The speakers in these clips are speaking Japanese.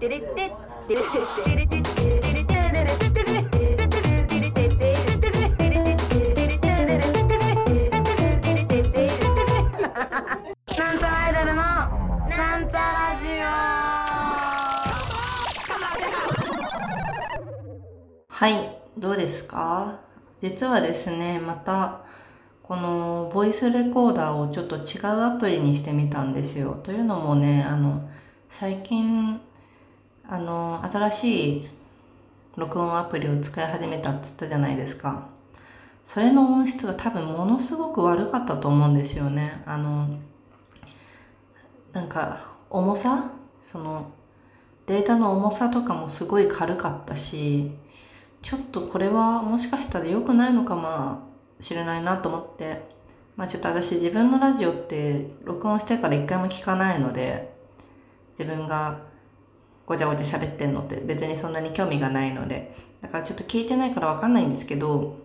テレテテレテテレテテレテテレテテなんちゃらアイドルのなんちゃラジはい、どうですか？実はですね、また、このボイスレコーダーをちょっと違うアプリにしてみたんですよ。というのもね、あの、最近、あの、新しい録音アプリを使い始めたって言ったじゃないですか。それの音質が多分ものすごく悪かったと思うんですよね。あの、なんか、重さ？その、データの重さとかもすごい軽かったし、ちょっとこれはもしかしたら良くないのかもしれないなと思って、まあちょっと私自分のラジオって録音してから一回も聞かないので、自分がごちゃごちゃ喋ってんのって別にそんなに興味がないので、だからちょっと聞いてないからわかんないんですけど、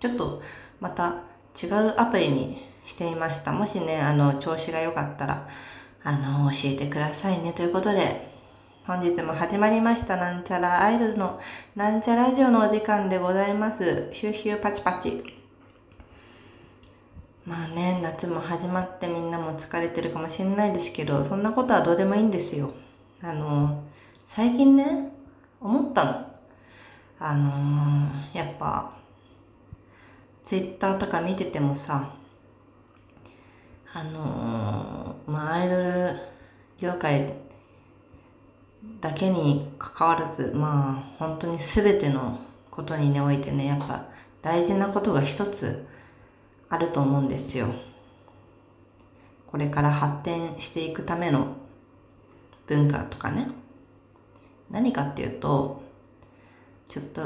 ちょっとまた違うアプリにしてみました。もしね、あの、調子が良かったら、あの、教えてくださいね。ということで、本日も始まりましたなんちゃらアイドルのなんちゃラジオのお時間でございます。ヒューヒューパチパチ。まあね、夏も始まってみんなも疲れてるかもしれないですけど、そんなことはどうでもいいんですよ。あの、最近ね、思ったの。あのーやっぱ、ツイッターとか見ててもさ、あのーまあアイドル業界だけに関わらず、まあ、本当に全てのことにおいてね、やっぱ大事なことが一つあると思うんですよ。これから発展していくための文化とかね。何かっていうと、ちょっと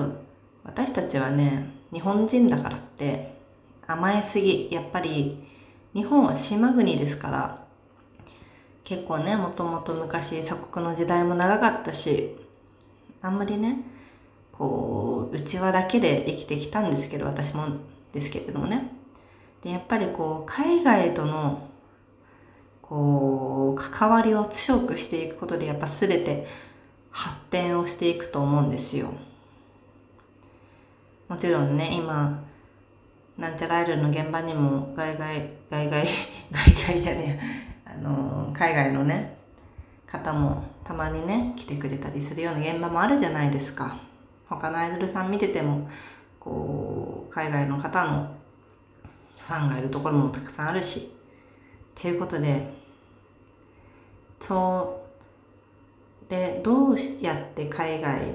私たちはね、日本人だからって甘えすぎ。やっぱり日本は島国ですから、結構ね、もともと昔鎖国の時代も長かったし、あんまりね、こう、内輪だけで生きてきたんですけど、私もですけれどもね。で、やっぱりこう、海外との、こう、関わりを強くしていくことで、やっぱ全て発展をしていくと思うんですよ。もちろんね、今、なんちゃらアイドルの現場にも、外外、外外、外外じゃねえ、あの、海外のね、方もたまにね、来てくれたりするような現場もあるじゃないですか。他のアイドルさん見てても、こう、海外の方のファンがいるところもたくさんあるし。ということで、そう、で、どうやって海外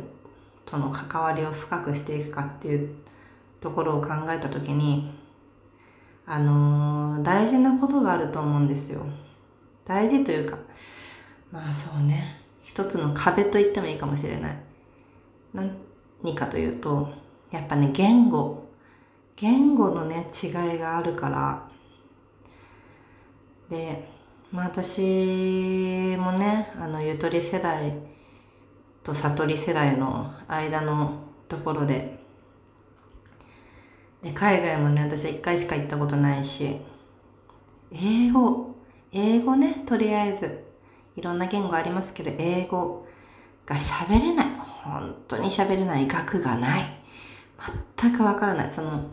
との関わりを深くしていくかっていうところを考えたときに、あのー大事なことがあると思うんですよ。大事というか、まあそうね、一つの壁と言ってもいいかもしれない。何かというと、やっぱね、言語。言語のね、違いがあるから。で、まあ私もね、あの、ゆとり世代と悟り世代の間のところで、で、海外もね、私は一回しか行ったことないし、英語、英語ね、とりあえず。いろんな言語ありますけど、英語が喋れない。本当に喋れない。学がない。全くわからない。その、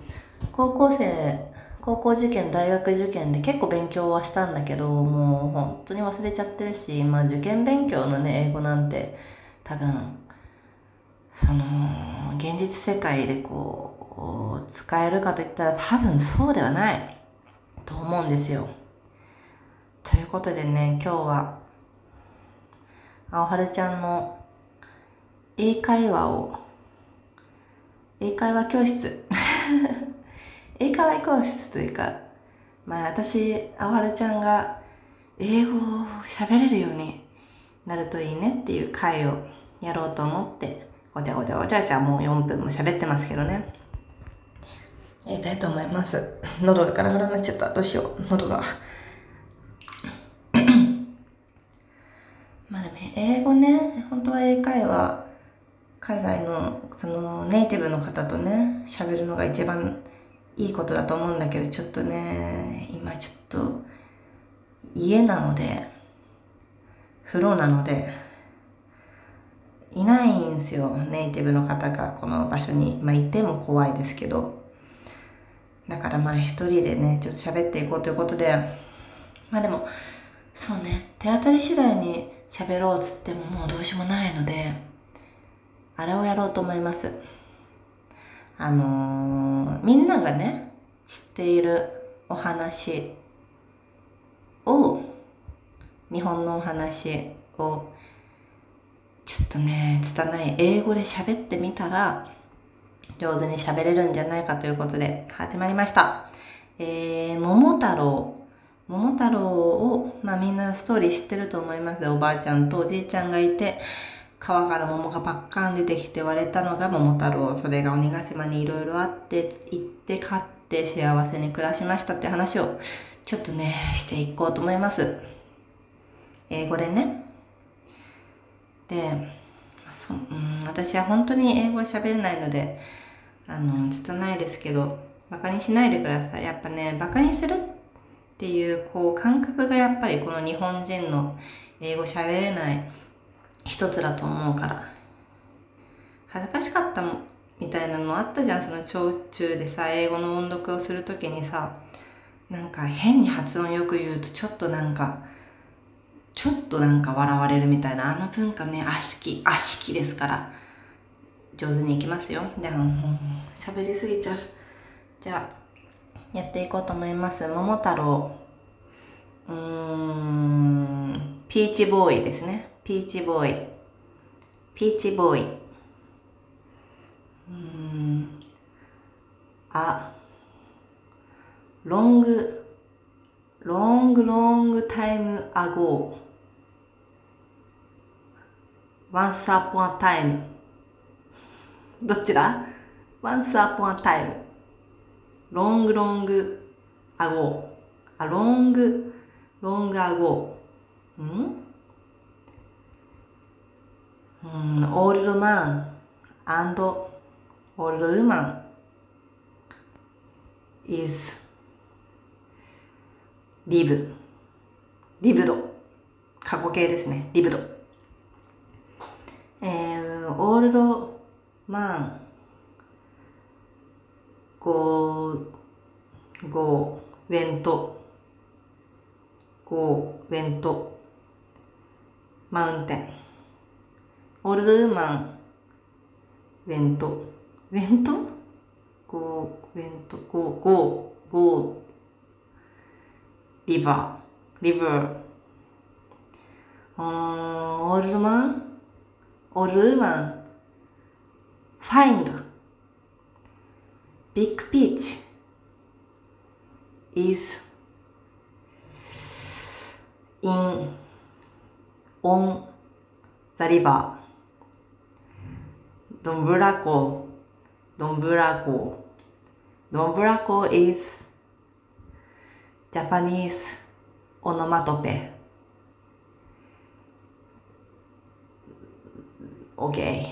高校生、高校受験、大学受験で結構勉強はしたんだけど、もう本当に忘れちゃってるし、まあ受験勉強のね、英語なんて多分、その、現実世界でこう、使えるかといったら多分そうではないと思うんですよ。ということでね、今日は、青春ちゃんの英会話を、英会話教室。英会話教室というか、まあ私、青春ちゃんが英語を喋れるようになるといいねっていう回をやろうと思って、ごちゃごちゃごちゃごちゃもう4分も喋ってますけどね。やりたいと思います。喉がガラガラになっちゃった。どうしよう。喉が。まあでも英語ね、本当は英会話、海外のそのネイティブの方とね、喋るのが一番いいことだと思うんだけど、ちょっとね、今ちょっと家なので、風呂なので、いないんですよ。ネイティブの方がこの場所に、まあ、いても怖いですけど。だからまあ一人でね、ちょっと喋っていこうということで、まあでも、そうね、手当たり次第に喋ろうっつってももうどうしようもないので、あれをやろうと思います。あのー、みんながね、知っているお話を、日本のお話を、ちょっとね、拙い英語で喋ってみたら、上手に喋れるんじゃないかということで始まりました。えー、桃太郎。桃太郎を、まあみんなストーリー知ってると思います。おばあちゃんとおじいちゃんがいて、川から桃がパッカン出てきて割れたのが桃太郎。それが鬼ヶ島にいろいろあって、行って勝って幸せに暮らしましたって話をちょっとね、していこうと思います。英語でね。で、そうん、私は本当に英語喋れないので、あの、拙いですけど、バカにしないでください。やっぱね、バカにするっていう、こう、感覚がやっぱりこの日本人の英語喋れない一つだと思うから。恥ずかしかったもみたいなのあったじゃん、その小中でさ、英語の音読をするときにさ、なんか変に発音よく言うとちょっとなんか、ちょっとなんか笑われるみたいな、あの文化ね、悪しき、悪しきですから。上手にいきますよ。でも、うん喋りすぎちゃう。じゃあ、やっていこうと思います。桃太郎。うーん、ピーチボーイですね。ピーチボーイ。ピーチボーイ。うーん、あ、ロング、ロングロングタイムアゴー。once upon a time どっちだ ?once upon a time ロングロングアゴーあ、ロングロングアゴーん？うん、オールドマン and オールドウーマン is live リブド過去形ですね。 lived えー、 old man、go、go、went、go、went、mountain。オールドウーマン、ウェント、ウェント？ゴー、ウェント、ゴー、ゴー、ゴー、リバー、リバー。オールドマン、オールドウーマン、find big beach is in on the river らこどんぶらこ is Japanese オノマトペ OK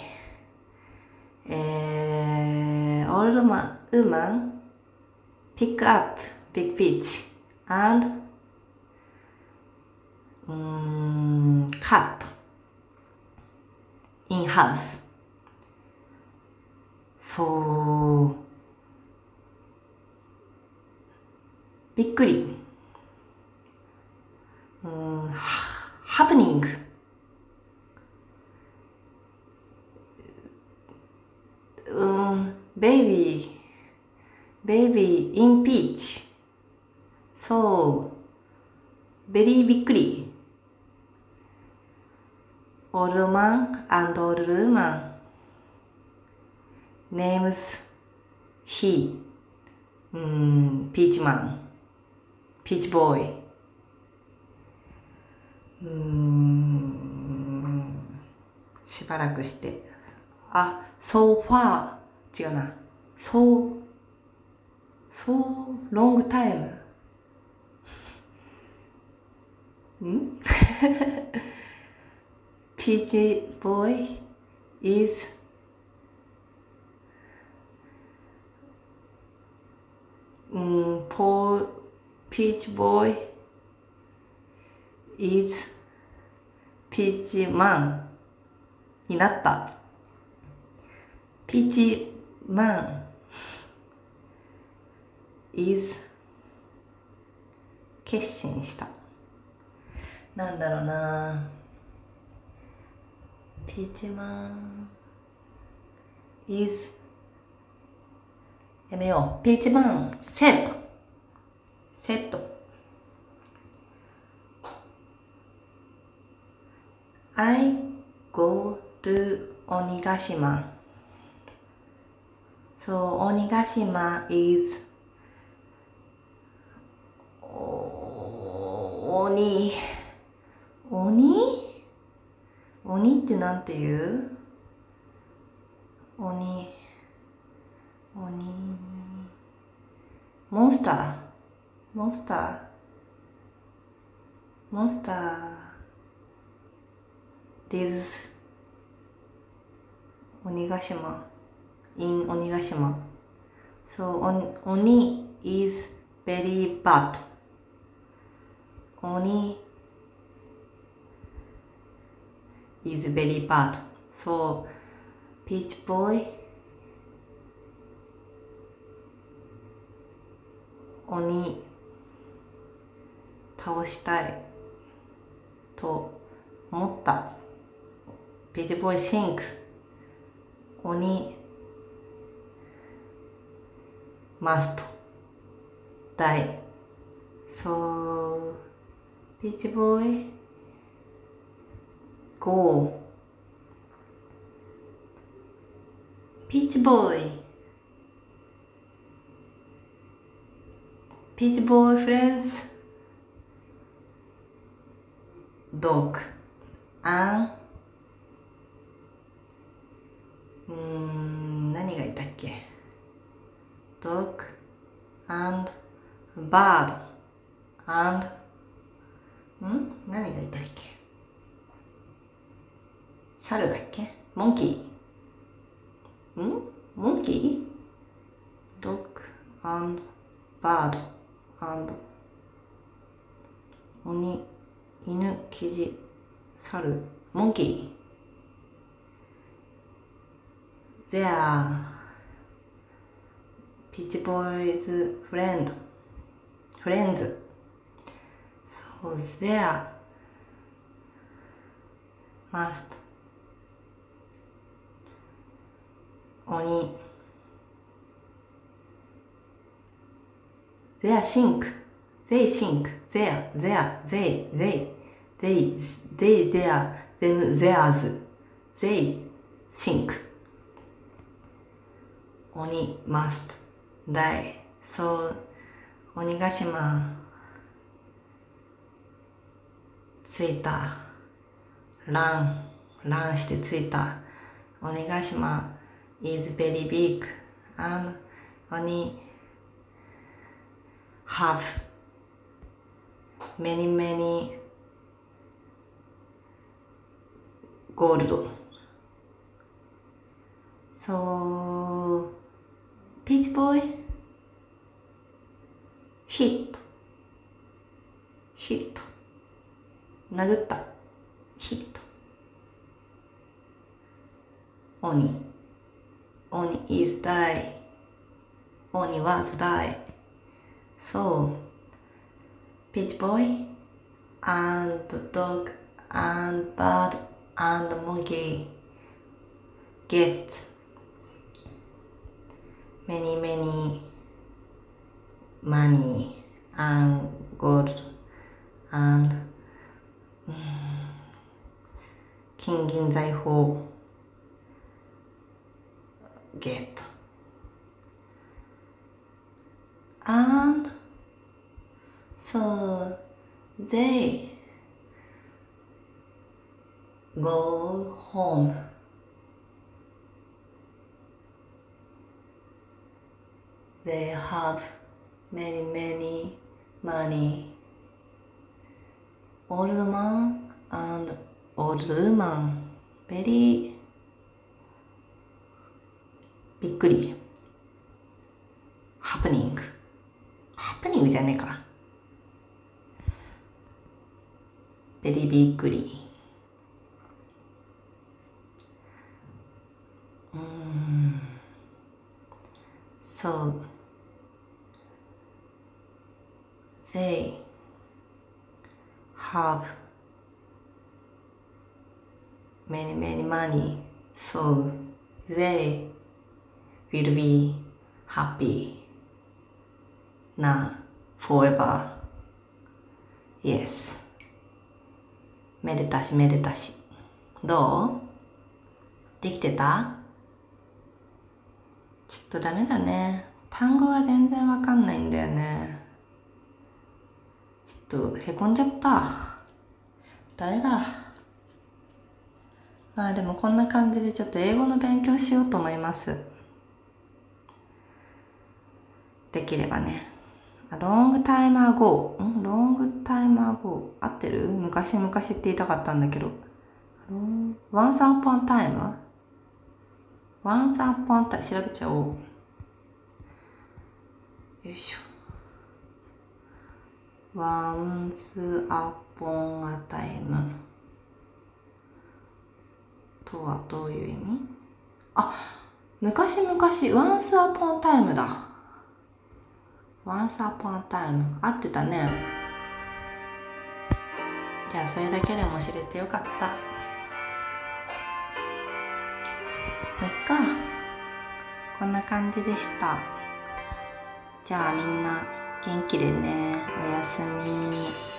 えー、old man, woman pick up big peach and うーん cut in house そうびっくりうんハプニングうん、 baby、baby、in peach。そう、 very びっくり。 old man old woman。names、he、うん、 peach man、peach boy。うーん、しばらくして。あ、so far 違うな。so, so long time ん ?Peachy boy is うん、poor peach boy is peach man になった。ピーチマン is 決心したなんだろうなピーチマン is やめよう。ピーチマンセット。セット。I go to 鬼ヶ島 So 鬼ヶ島 is お鬼鬼鬼ってなんて言う？鬼鬼モンスターモンスターモンスター lives 鬼ヶ島 in 鬼ヶ島 so on, oni is very bad 鬼 is very bad so peach boy 鬼倒したいと思った。ビチボーイシンク鬼マスト。ダイソpeach boy go。peach boy peach boy friends、dog、and、うん、何がいたっけ dog、アンド、バード、アンド、うん何がいたっけ猿だっけモンキー。んモンキードッグ、アンド、バード。鬼犬キジ猿モンキー There Peach Boys friend friends so there must 鬼 There sink they sink there there they they they they there them theirs they sink 鬼 must die so 鬼ヶ島着いたランランして着いた鬼ヶ島 is very big and 鬼 have many many gold so Peach Boy hit hit 殴った hit 鬼鬼 is die 鬼 was die So, Peach Boy and dog and bird and monkey get many many money and gold and um, king in thy hole get. and so they go home they have many many money old man and old woman very びっくり ニングじゃねえかベリーびっくりうーん So they have many many money so they will be happy now forever. Yes. めでたしめでたし。どう？できてた？ちょっとダメだね。単語が全然わかんないんだよね。ちょっとへこんじゃった。誰だ？まあでもこんな感じでちょっと英語の勉強しようと思います。できればね。Long time ago ん long time ago 合ってる昔々って言いたかったんだけど once upon time once upon time 調べちゃおうよいしょ once upon a time とはどういう意味あ昔々 once upon time だ once upon a time 合ってたね。じゃあそれだけでも知れてよかった。もういっか。こんな感じでした。じゃあみんな元気でね。おやすみ。